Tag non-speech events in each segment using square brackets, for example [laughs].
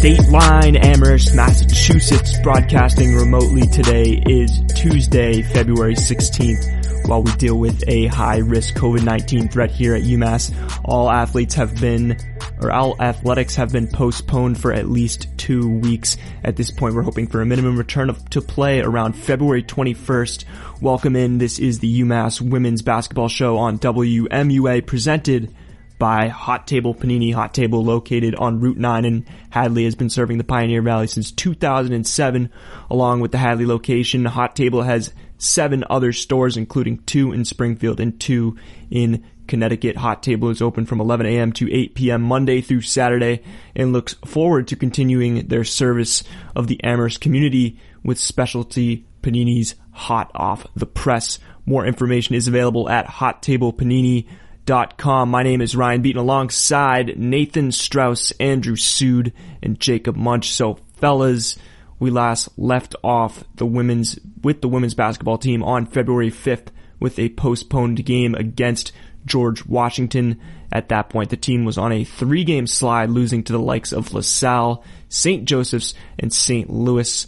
Dateline Amherst, Massachusetts, broadcasting remotely today is Tuesday, February 16th. While we deal with a high risk COVID-19 threat here at UMass, all athletes have been, or all athletics have been postponed for at least two weeks. At this point, we're hoping for a minimum return of, to play around February 21st. Welcome in. This is the UMass women's basketball show on WMUA presented by Hot Table Panini. Hot Table located on Route 9 in Hadley has been serving the Pioneer Valley since 2007. Along with the Hadley location, Hot Table has seven other stores, including two in Springfield and two in Connecticut. Hot Table is open from 11 a.m. to 8 p.m. Monday through Saturday and looks forward to continuing their service of the Amherst community with specialty paninis hot off the press. More information is available at Hot Table hottablepanini.com com. My name is Ryan Beaton alongside Nathan Strauss, Andrew Sood, and Jacob Munch. So fellas, we last left off the women's, with the women's basketball team on February 5th with a postponed game against George Washington. At that point, the team was on a three game slide, losing to the likes of LaSalle, St. Joseph's, and St. Louis.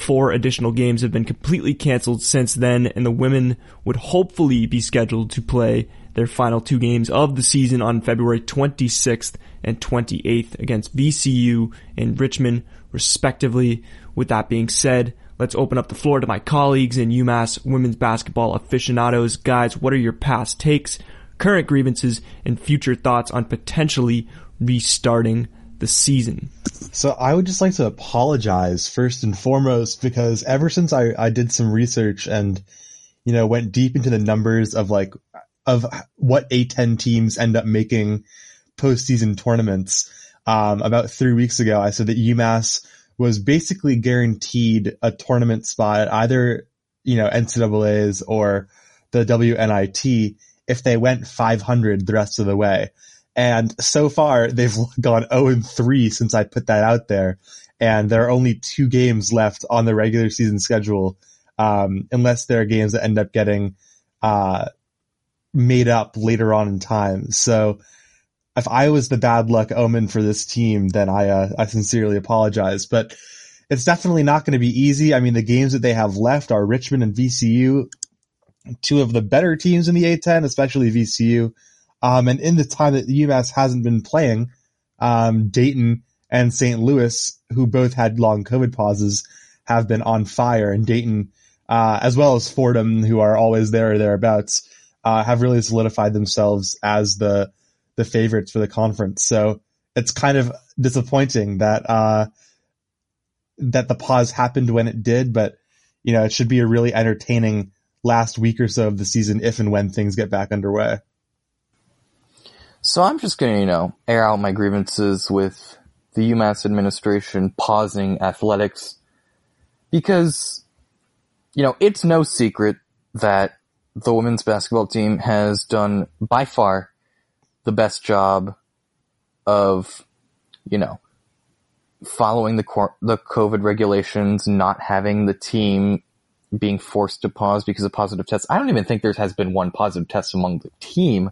Four additional games have been completely canceled since then, and the women would hopefully be scheduled to play their final two games of the season on February 26th and 28th against VCU and Richmond, respectively. With that being said, let's open up the floor to my colleagues and UMass women's basketball aficionados. Guys, what are your past takes, current grievances, and future thoughts on potentially restarting the season? So I would just like to apologize first and foremost because ever since I, I did some research and, you know, went deep into the numbers of like of what A10 teams end up making postseason tournaments. Um, about three weeks ago, I said that UMass was basically guaranteed a tournament spot either, you know, NCAA's or the WNIT if they went 500 the rest of the way. And so far they've [laughs] gone 0 and 3 since I put that out there. And there are only two games left on the regular season schedule. Um, unless there are games that end up getting, uh, made up later on in time. So if I was the bad luck omen for this team, then I, uh, I sincerely apologize, but it's definitely not going to be easy. I mean, the games that they have left are Richmond and VCU, two of the better teams in the A10, especially VCU. Um, and in the time that the UMass hasn't been playing, um, Dayton and St. Louis, who both had long COVID pauses, have been on fire. And Dayton, uh, as well as Fordham, who are always there or thereabouts, uh, have really solidified themselves as the the favorites for the conference. So it's kind of disappointing that uh, that the pause happened when it did, but you know it should be a really entertaining last week or so of the season if and when things get back underway. So I'm just going to, you know, air out my grievances with the UMass administration pausing athletics because, you know, it's no secret that the women's basketball team has done by far the best job of, you know, following the cor- the COVID regulations, not having the team being forced to pause because of positive tests. I don't even think there has been one positive test among the team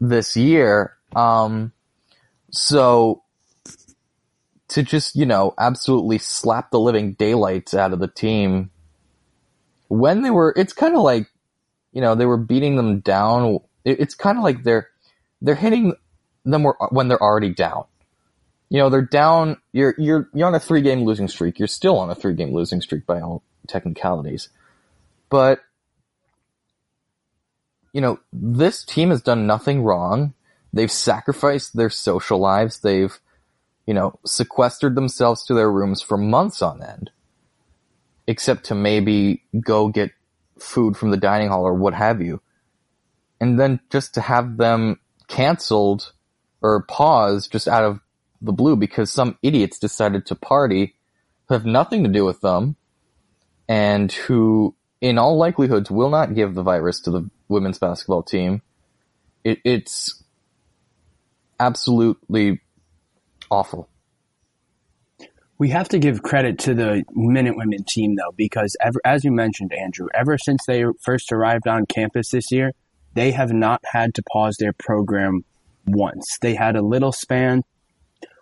this year. Um, so to just, you know, absolutely slap the living daylights out of the team when they were, it's kind of like, you know, they were beating them down. it's kind of like they're, they're hitting them when they're already down. You know, they're down, you're, you're, you're on a three game losing streak. You're still on a three game losing streak by all technicalities. But, you know, this team has done nothing wrong. They've sacrificed their social lives. They've, you know, sequestered themselves to their rooms for months on end except to maybe go get food from the dining hall or what have you. And then just to have them canceled or paused just out of the blue because some idiots decided to party who have nothing to do with them and who in all likelihoods will not give the virus to the women's basketball team. It, it's absolutely awful. We have to give credit to the Minute Women team though, because ever, as you mentioned, Andrew, ever since they first arrived on campus this year, they have not had to pause their program once. They had a little span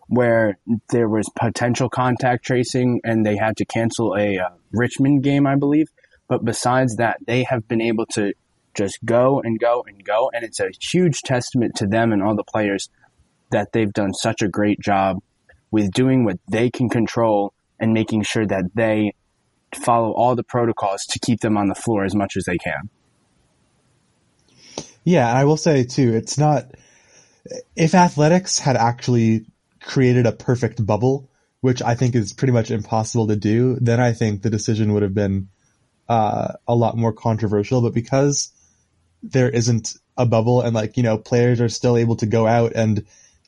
where there was potential contact tracing and they had to cancel a uh, Richmond game, I believe. But besides that, they have been able to just go and go and go. And it's a huge testament to them and all the players that they've done such a great job with doing what they can control and making sure that they follow all the protocols to keep them on the floor as much as they can. Yeah, and I will say too, it's not if athletics had actually created a perfect bubble, which I think is pretty much impossible to do, then I think the decision would have been uh, a lot more controversial. But because there isn't a bubble and like, you know, players are still able to go out and,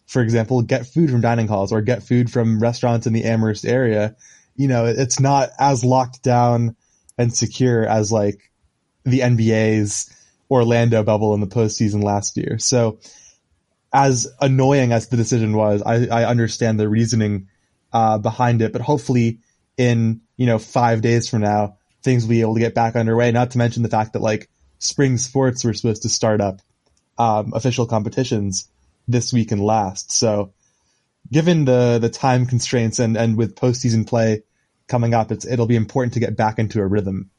for example, get food from dining halls or get food from restaurants in the Amherst area, you know, it's not as locked down and secure as like the NBA's Orlando bubble in the postseason last year. So as annoying as the decision was, I, I understand the reasoning uh, behind it. But hopefully, in you know five days from now, things will be able to get back underway. Not to mention the fact that like spring sports were supposed to start up um, official competitions this week and last. So, given the the time constraints and and with postseason play coming up, it's it'll be important to get back into a rhythm.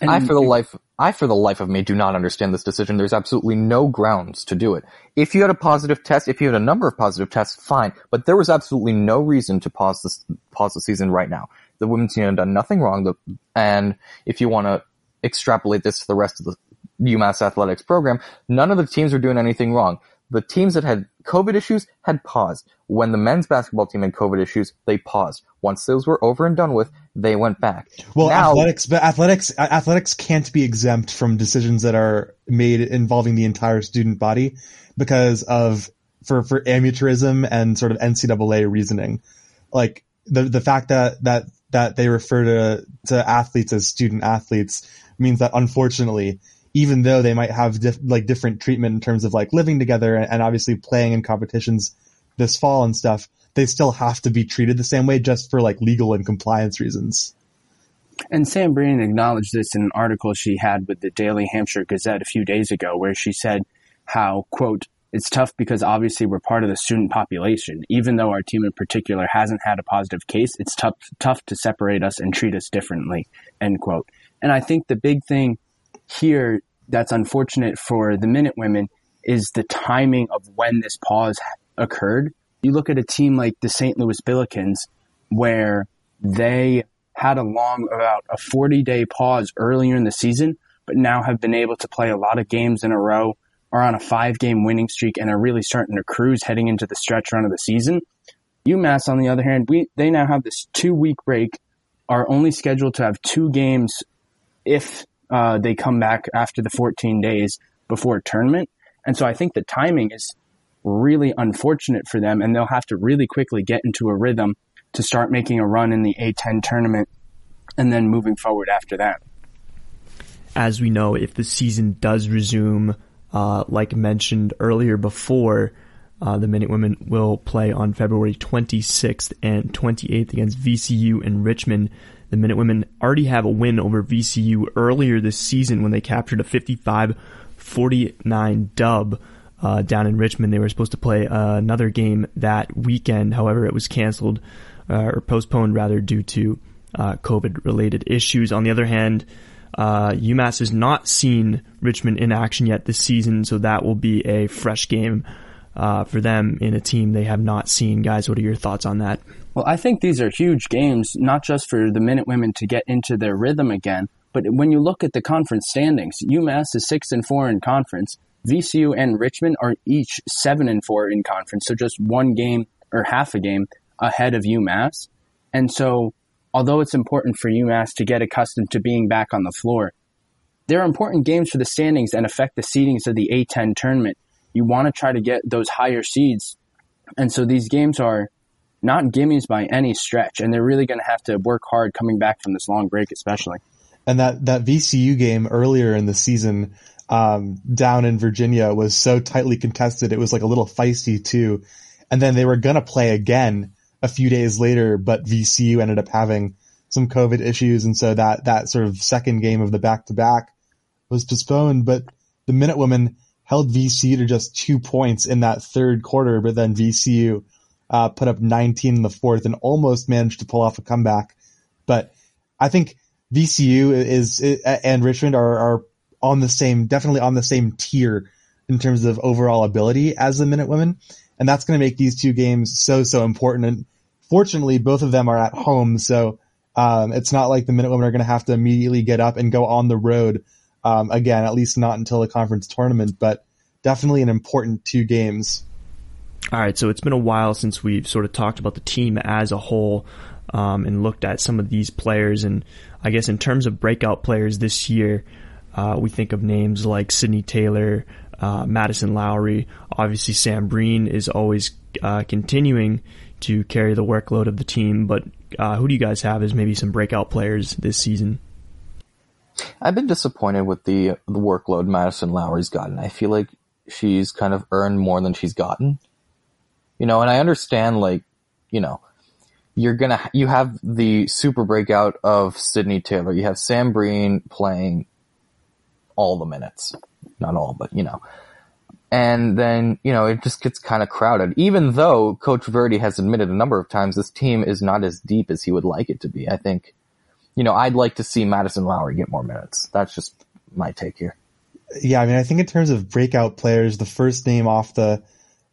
And I, for the life, I, for the life of me, do not understand this decision. There's absolutely no grounds to do it. If you had a positive test, if you had a number of positive tests, fine. But there was absolutely no reason to pause this, pause the season right now. The women's team had done nothing wrong. The, and if you want to extrapolate this to the rest of the UMass athletics program, none of the teams were doing anything wrong the teams that had COVID issues had paused. When the men's basketball team had COVID issues, they paused. Once those were over and done with, they went back. Well, now, athletics, but athletics, athletics can't be exempt from decisions that are made involving the entire student body because of for for amateurism and sort of NCAA reasoning. Like the the fact that that that they refer to to athletes as student athletes means that unfortunately even though they might have dif- like different treatment in terms of like living together and, and obviously playing in competitions this fall and stuff, they still have to be treated the same way just for like legal and compliance reasons. And Sam Breen acknowledged this in an article she had with the Daily Hampshire Gazette a few days ago, where she said how, quote, it's tough because obviously we're part of the student population. Even though our team in particular hasn't had a positive case, it's tough, tough to separate us and treat us differently, end quote. And I think the big thing here that's unfortunate for the Minute Women is the timing of when this pause occurred. You look at a team like the St. Louis Billikens, where they had a long, about a 40 day pause earlier in the season, but now have been able to play a lot of games in a row, are on a five game winning streak, and are really starting to cruise heading into the stretch run of the season. UMass, on the other hand, we they now have this two week break, are only scheduled to have two games if uh, they come back after the 14 days before tournament. And so I think the timing is really unfortunate for them, and they'll have to really quickly get into a rhythm to start making a run in the A10 tournament and then moving forward after that. As we know, if the season does resume, uh, like mentioned earlier before, uh, the Minute Women will play on February 26th and 28th against VCU and Richmond. The Minutewomen already have a win over VCU earlier this season when they captured a 55-49 dub uh, down in Richmond. They were supposed to play uh, another game that weekend. However, it was canceled uh, or postponed rather due to uh, COVID-related issues. On the other hand, uh, UMass has not seen Richmond in action yet this season, so that will be a fresh game uh, for them in a team they have not seen. Guys, what are your thoughts on that? Well, I think these are huge games, not just for the Minute Women to get into their rhythm again, but when you look at the conference standings, UMass is six and four in conference. VCU and Richmond are each seven and four in conference, so just one game or half a game ahead of UMass. And so, although it's important for UMass to get accustomed to being back on the floor, there are important games for the standings and affect the seedings of the A10 tournament you want to try to get those higher seeds. And so these games are not gimmies by any stretch, and they're really going to have to work hard coming back from this long break, especially. And that, that VCU game earlier in the season, um, down in Virginia was so tightly contested. It was like a little feisty too. And then they were going to play again a few days later, but VCU ended up having some COVID issues. And so that, that sort of second game of the back to back was postponed, but the Minute Women held VCU to just two points in that third quarter, but then VCU, uh, put up 19 in the fourth and almost managed to pull off a comeback. But I think VCU is, is and Richmond are, are on the same, definitely on the same tier in terms of overall ability as the Minute Women. And that's going to make these two games so, so important. And fortunately, both of them are at home. So, um, it's not like the Minute Women are going to have to immediately get up and go on the road. Um, again, at least not until the conference tournament, but definitely an important two games. All right. So it's been a while since we've sort of talked about the team as a whole. Um, and looked at some of these players. And I guess in terms of breakout players this year, uh, we think of names like Sydney Taylor, uh, Madison Lowry. Obviously, Sam Breen is always uh, continuing to carry the workload of the team. But uh, who do you guys have as maybe some breakout players this season? I've been disappointed with the the workload Madison Lowry's gotten. I feel like she's kind of earned more than she's gotten. You know, and I understand like, you know, you're gonna you have the super breakout of Sydney Taylor. You have Sam Breen playing all the minutes. Not all, but you know. And then, you know, it just gets kind of crowded. Even though Coach Verdi has admitted a number of times this team is not as deep as he would like it to be. I think, you know, I'd like to see Madison Lowry get more minutes. That's just my take here. Yeah, I mean, I think in terms of breakout players, the first name off the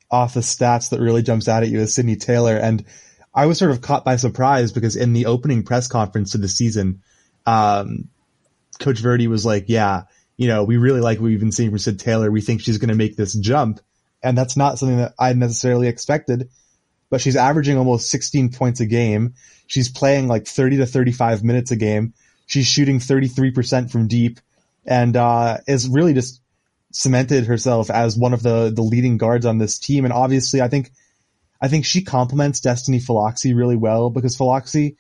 off the stats that really jumps out at you is Sydney Taylor. And I was sort of caught by surprise because in the opening press conference to the season, um, Coach Verdi was like, yeah, you know, we really like what we've been seeing from Sid Taylor. We think she's going to make this jump. And that's not something that I necessarily expected, but she's averaging almost 16 points a game. She's playing like 30 to 35 minutes a game. She's shooting 33% from deep and, uh, is really just cemented herself as one of the, the leading guards on this team. And obviously I think, I think she complements Destiny Philoxy really well because Philoxy,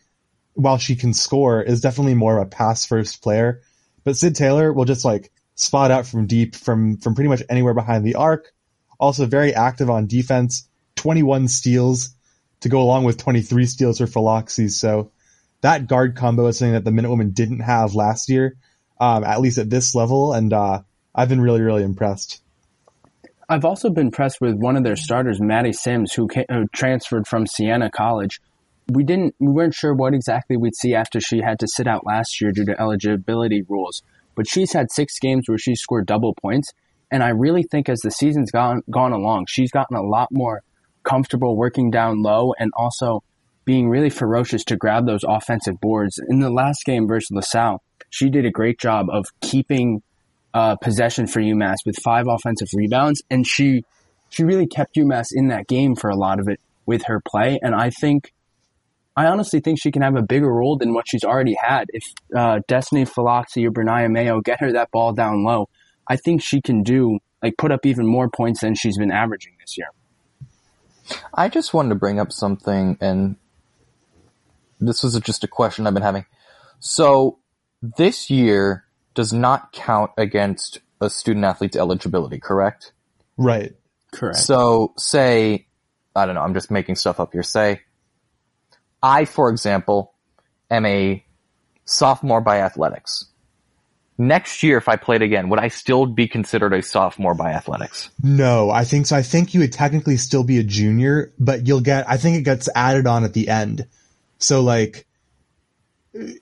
while she can score, is definitely more of a pass first player. But Sid Taylor will just like spot out from deep from, from pretty much anywhere behind the arc. Also very active on defense, 21 steals to go along with 23 steals for Philoxy. So that guard combo is something that the Minute Women didn't have last year, um, at least at this level. And, uh, I've been really, really impressed. I've also been impressed with one of their starters, Maddie Sims, who, came, who transferred from Siena College. We didn't, we weren't sure what exactly we'd see after she had to sit out last year due to eligibility rules. But she's had six games where she's scored double points, and I really think as the season's gone gone along, she's gotten a lot more comfortable working down low and also being really ferocious to grab those offensive boards. In the last game versus LaSalle, she did a great job of keeping uh, possession for UMass with five offensive rebounds, and she she really kept UMass in that game for a lot of it with her play. And I think, I honestly think she can have a bigger role than what she's already had. If uh, Destiny Philoxy or Ber'Nyah Mayo get her that ball down low, I think she can do like put up even more points than she's been averaging this year. I just wanted to bring up something, and this was just a question I've been having. So this year does not count against a student athlete's eligibility, correct? Right. Correct. So say, I don't know, I'm just making stuff up here. Say, I, for example, am a sophomore by athletics. Next year, if I played again, would I still be considered a sophomore by athletics? No, I think so. I think you would technically still be a junior, but you'll get, I think it gets added on at the end. So like,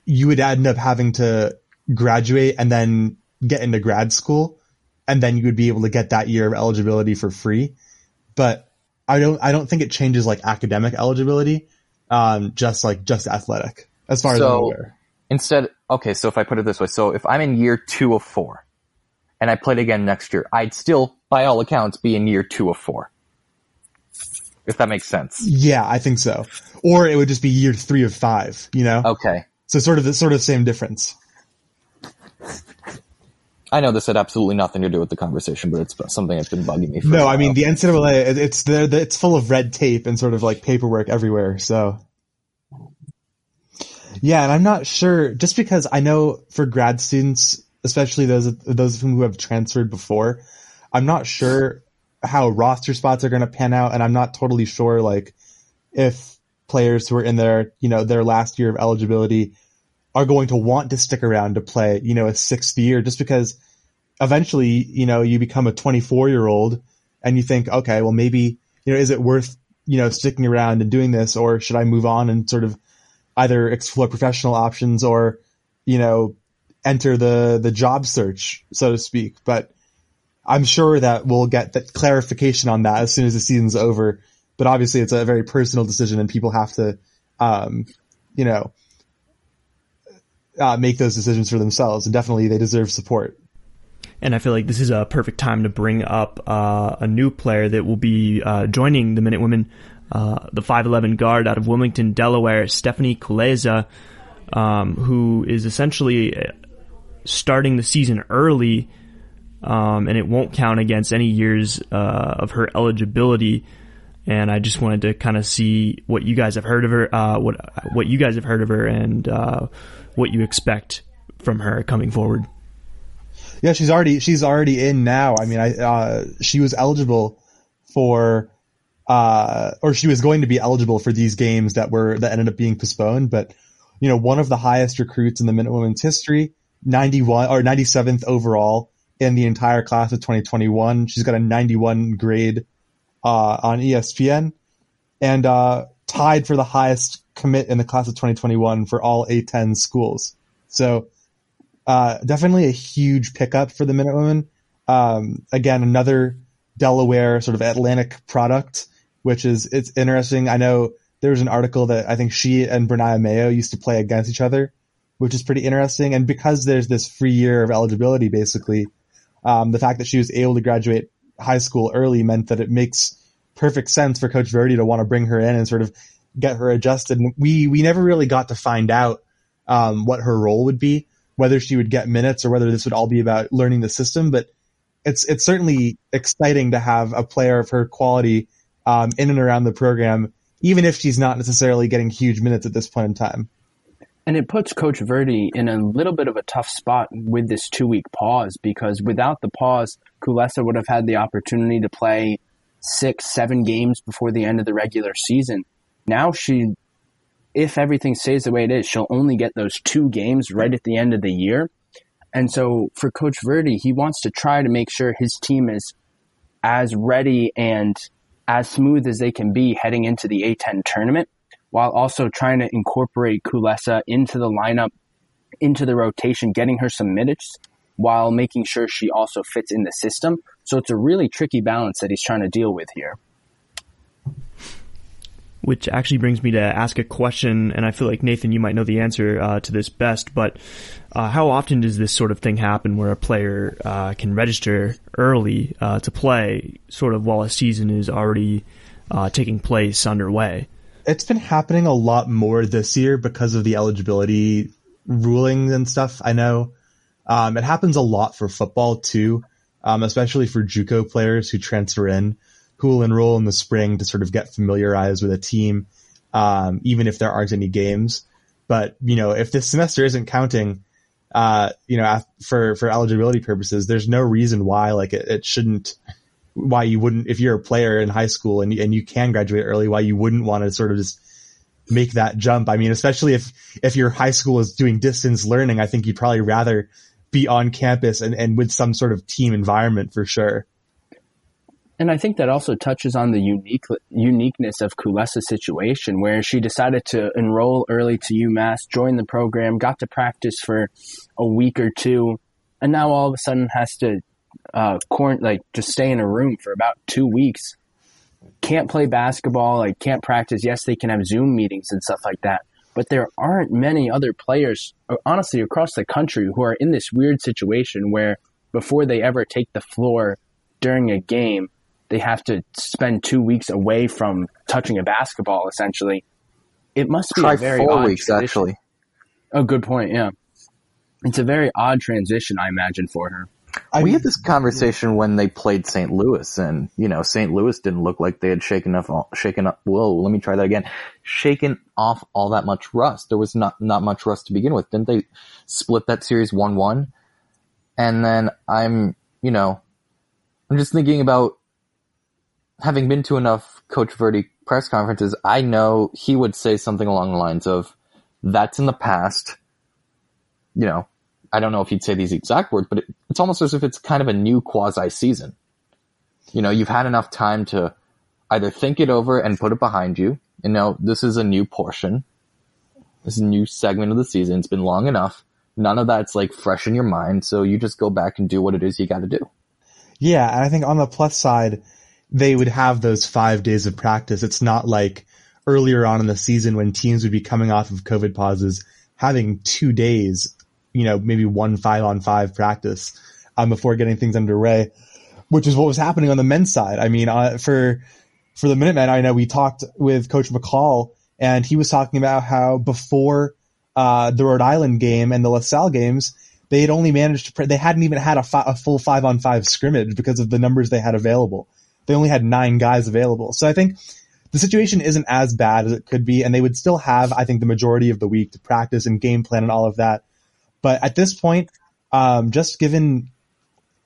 you would end up having to graduate and then get into grad school and then you would be able to get that year of eligibility for free. But I don't, I don't think it changes like academic eligibility. Um, just like just athletic as far So- as I'm aware. Instead, okay, so if I put it this way, so if I'm in year two of four and I played again next year, I'd still, by all accounts, be in year two of four. If that makes sense. Yeah, I think so. Or it would just be year three of five, you know? Okay. So sort of the sort of same difference. I know this had absolutely nothing to do with the conversation, but it's something that's been bugging me. For a No, I mean the NCAA. it- It's there. It's full of red tape and sort of like paperwork everywhere. So, yeah, and I'm not sure. Just because I know for grad students, especially those those of whom who have transferred before. I'm not sure how roster spots are going to pan out, and I'm not totally sure like if players who are in their you know their last year of eligibility are going to want to stick around to play you know a sixth year just because eventually you know you become a 24 year old and you think okay well maybe you know is it worth you know sticking around and doing this or should I move on and sort of either explore professional options or you know enter the the job search so to speak but I'm sure that we'll get that clarification on that as soon as the season's over. But obviously, it's a very personal decision, and people have to, um, you know, uh, make those decisions for themselves. And definitely, they deserve support. And I feel like this is a perfect time to bring up uh, a new player that will be uh, joining the Minute Women, uh, the 5'11 guard out of Wilmington, Delaware, Stephanie Kulesza, um, who is essentially starting the season early um, and it won't count against any years uh, of her eligibility. And I just wanted to kind of see what you guys have heard of her, uh, what what you guys have heard of her, and uh, what you expect from her coming forward. Yeah, she's already she's already in now. I mean, I uh, she was eligible for uh, or she was going to be eligible for these games that were that ended up being postponed. But you know, one of the highest recruits in the Minute Women's history, ninety one or ninety seventh overall in the entire class of 2021. She's got a 91 grade uh, on ESPN and uh, tied for the highest commit in the class of 2021 for all A10 schools. So uh, definitely a huge pickup for the Minute Women. Um, again, another Delaware sort of Atlantic product, which is it's interesting. I know there was an article that I think she and Ber'Nyah Mayo used to play against each other, which is pretty interesting. And because there's this free year of eligibility, basically, um, the fact that she was able to graduate high school early meant that it makes perfect sense for Coach Verdi to want to bring her in and sort of get her adjusted. And we we never really got to find out um, what her role would be, whether she would get minutes or whether this would all be about learning the system. But it's it's certainly exciting to have a player of her quality um, in and around the program, even if she's not necessarily getting huge minutes at this point in time. And it puts Coach Verdi in a little bit of a tough spot with this two week pause because without the pause, Kulesza would have had the opportunity to play six, seven games before the end of the regular season. Now she, if everything stays the way it is, she'll only get those two games right at the end of the year. And so for Coach Verdi, he wants to try to make sure his team is as ready and as smooth as they can be heading into the A10 tournament while also trying to incorporate Kulesza into the lineup, into the rotation, getting her some minutes while making sure she also fits in the system. So it's a really tricky balance that he's trying to deal with here. Which actually brings me to ask a question, and I feel like Nathan, you might know the answer uh, to this best. But uh, how often does this sort of thing happen, where a player uh, can register early uh, to play, sort of while a season is already uh, taking place underway? it's been happening a lot more this year because of the eligibility rulings and stuff. I know um, it happens a lot for football too, um, especially for JUCO players who transfer in, who will enroll in the spring to sort of get familiarized with a team, um, even if there aren't any games. But you know, if this semester isn't counting, uh, you know, for for eligibility purposes, there's no reason why like it, it shouldn't why you wouldn't, if you're a player in high school and, and you can graduate early, why you wouldn't want to sort of just make that jump. I mean, especially if, if your high school is doing distance learning, I think you'd probably rather be on campus and, and with some sort of team environment for sure. And I think that also touches on the unique uniqueness of Kulesza's situation, where she decided to enroll early to UMass, join the program, got to practice for a week or two, and now all of a sudden has to uh, like just stay in a room for about two weeks. Can't play basketball, like can't practice. Yes, they can have Zoom meetings and stuff like that, but there aren't many other players, uh, honestly, across the country who are in this weird situation where before they ever take the floor during a game, they have to spend two weeks away from touching a basketball. Essentially, it must be Try a very four odd weeks transition. actually. Oh, good point. Yeah, it's a very odd transition, I imagine, for her. I we mean, had this conversation when they played St. Louis, and you know, St. Louis didn't look like they had shaken up, shaken up. Whoa, let me try that again. Shaken off all that much rust. There was not not much rust to begin with. Didn't they split that series one one? And then I'm, you know, I'm just thinking about having been to enough Coach Verdi press conferences, I know he would say something along the lines of, that's in the past. You know, I don't know if he'd say these exact words, but it, it's almost as if it's kind of a new quasi season. You know, you've had enough time to either think it over and put it behind you. And now this is a new portion. This is a new segment of the season. It's been long enough. None of that's like fresh in your mind. So you just go back and do what it is you got to do. Yeah. And I think on the plus side, they would have those five days of practice. It's not like earlier on in the season when teams would be coming off of COVID pauses, having two days, you know, maybe one five on five practice um, before getting things underway, which is what was happening on the men's side. I mean, uh, for for the Minutemen, I know we talked with Coach McCall, and he was talking about how before uh, the Rhode Island game and the LaSalle games, they had only managed to, they hadn't even had a, fi- a full five on five scrimmage because of the numbers they had available. They only had nine guys available. So I think the situation isn't as bad as it could be, and they would still have, I think, the majority of the week to practice and game plan and all of that. But at this point, um, just given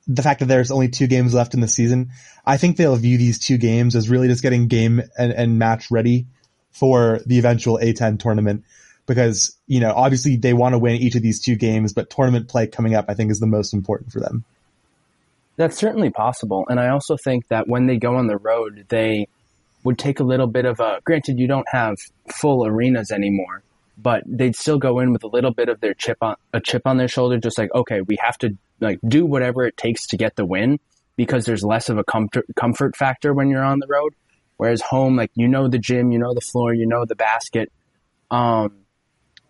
the fact that there's only two games left in the season, I think they'll view these two games as really just getting game and, and match ready for the eventual A10 tournament. Because, you know, obviously they want to win each of these two games, but tournament play coming up, I think, is the most important for them. That's certainly possible. And I also think that when they go on the road, they would take a little bit of a, granted, you don't have full arenas anymore, but they'd still go in with a little bit of their chip on, a chip on their shoulder, just like, okay, we have to like do whatever it takes to get the win because there's less of a comfort, comfort factor when you're on the road. Whereas home, like, you know the gym, you know the floor, you know the basket. Um,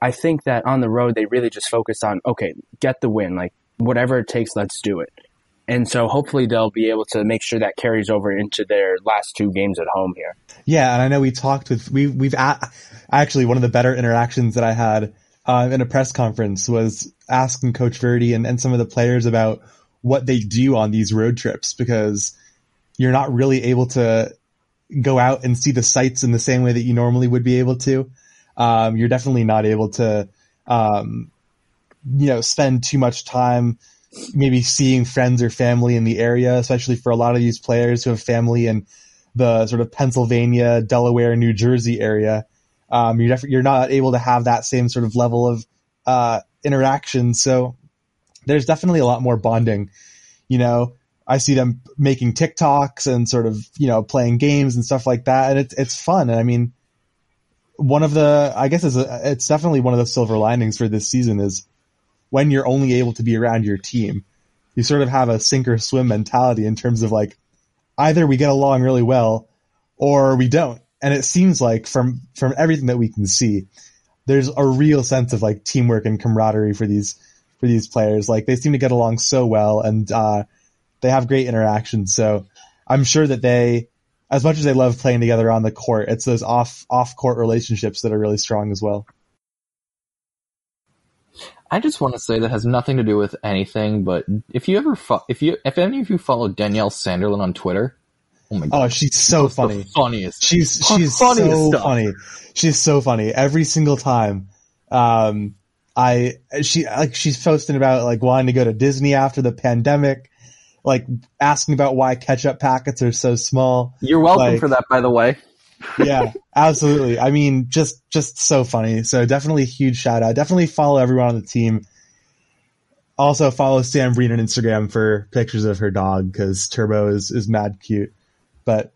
I think that on the road, they really just focus on, okay, get the win. Like, whatever it takes, let's do it. And so hopefully they'll be able to make sure that carries over into their last two games at home here. Yeah, and I know we talked with we we've a- actually one of the better interactions that I had uh, in a press conference was asking Coach Verdi and, and some of the players about what they do on these road trips because you're not really able to go out and see the sights in the same way that you normally would be able to. Um, you're definitely not able to, um, you know, spend too much time maybe seeing friends or family in the area, especially for a lot of these players who have family in the sort of Pennsylvania, Delaware, New Jersey area. Um, you're def- you're not able to have that same sort of level of uh, interaction. So there's definitely a lot more bonding. You know, I see them making TikToks and sort of you know playing games and stuff like that, and it's it's fun. And I mean, one of the I guess it's a, it's definitely one of the silver linings for this season is when you're only able to be around your team. You sort of have a sink or swim mentality in terms of like, either we get along really well or we don't. And it seems like from, from everything that we can see, there's a real sense of like teamwork and camaraderie for these, for these players. Like they seem to get along so well and, uh, they have great interactions. So I'm sure that they, as much as they love playing together on the court, it's those off, off court relationships that are really strong as well. I just want to say that has nothing to do with anything, but if you ever, fo- if you, if any of you follow Danielle Sanderlin on Twitter, oh my god, oh she's so funny, funniest, she's she's so stuff. funny, she's so funny every single time. Um, I she like she's posting about like wanting to go to Disney after the pandemic, like asking about why ketchup packets are so small. You're welcome like, for that, by the way yeah, absolutely. I mean, just just so funny. So definitely huge shout out. Definitely follow everyone on the team. Also follow Sam Breen on Instagram for pictures of her dog because Turbo is is mad cute. But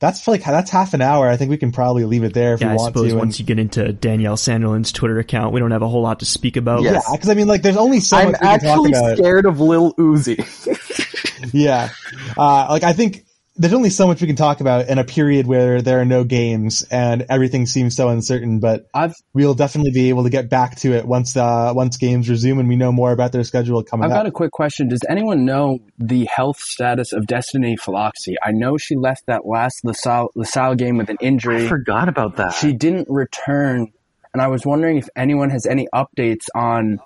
that's like that's half an hour. I think we can probably leave it there if yeah, we want I suppose to. Once you get into Danielle Sanderlin's Twitter account, we don't have a whole lot to speak about. Yeah, because I mean, like, there's only so I'm much we can talk about. I'm actually scared of Lil Uzi. [laughs] yeah, uh, like I think there's only so much we can talk about in a period where there are no games and everything seems so uncertain. But I've, we'll definitely be able to get back to it once uh, once games resume and we know more about their schedule coming up. I've up. got a quick question. Does anyone know the health status of Destiny Philoxy? I know she left that last LaSalle, LaSalle game with an injury. I forgot about that. She didn't return, and I was wondering if anyone has any updates on.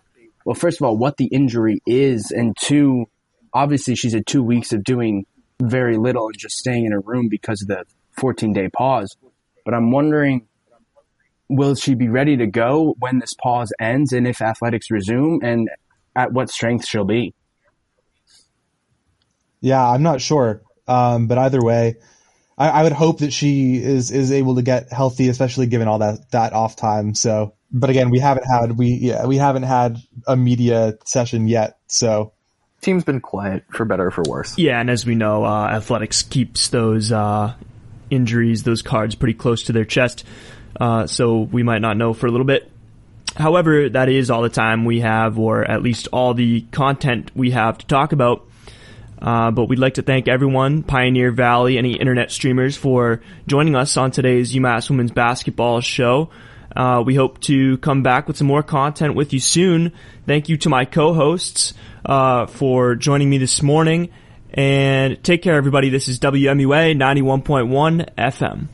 Well, first of all, what the injury is, and two, obviously she's had two weeks of doing very little and just staying in her room because of the 14 day pause. But I'm wondering, will she be ready to go when this pause ends and if athletics resume and at what strength she'll be? Yeah, I'm not sure. Um, but either way, I, I would hope that she is is able to get healthy, especially given all that that off time. So, but again, we haven't had we yeah we haven't had a media session yet. So Team's been quiet for better or for worse. Yeah, and as we know, uh, athletics keeps those uh, injuries, those cards, pretty close to their chest. Uh, so we might not know for a little bit. However, that is all the time we have, or at least all the content we have to talk about. Uh, but we'd like to thank everyone, Pioneer Valley, any internet streamers, for joining us on today's UMass Women's Basketball show. Uh, we hope to come back with some more content with you soon. Thank you to my co-hosts uh, for joining me this morning. And take care, everybody. This is WMUA 91.1 FM.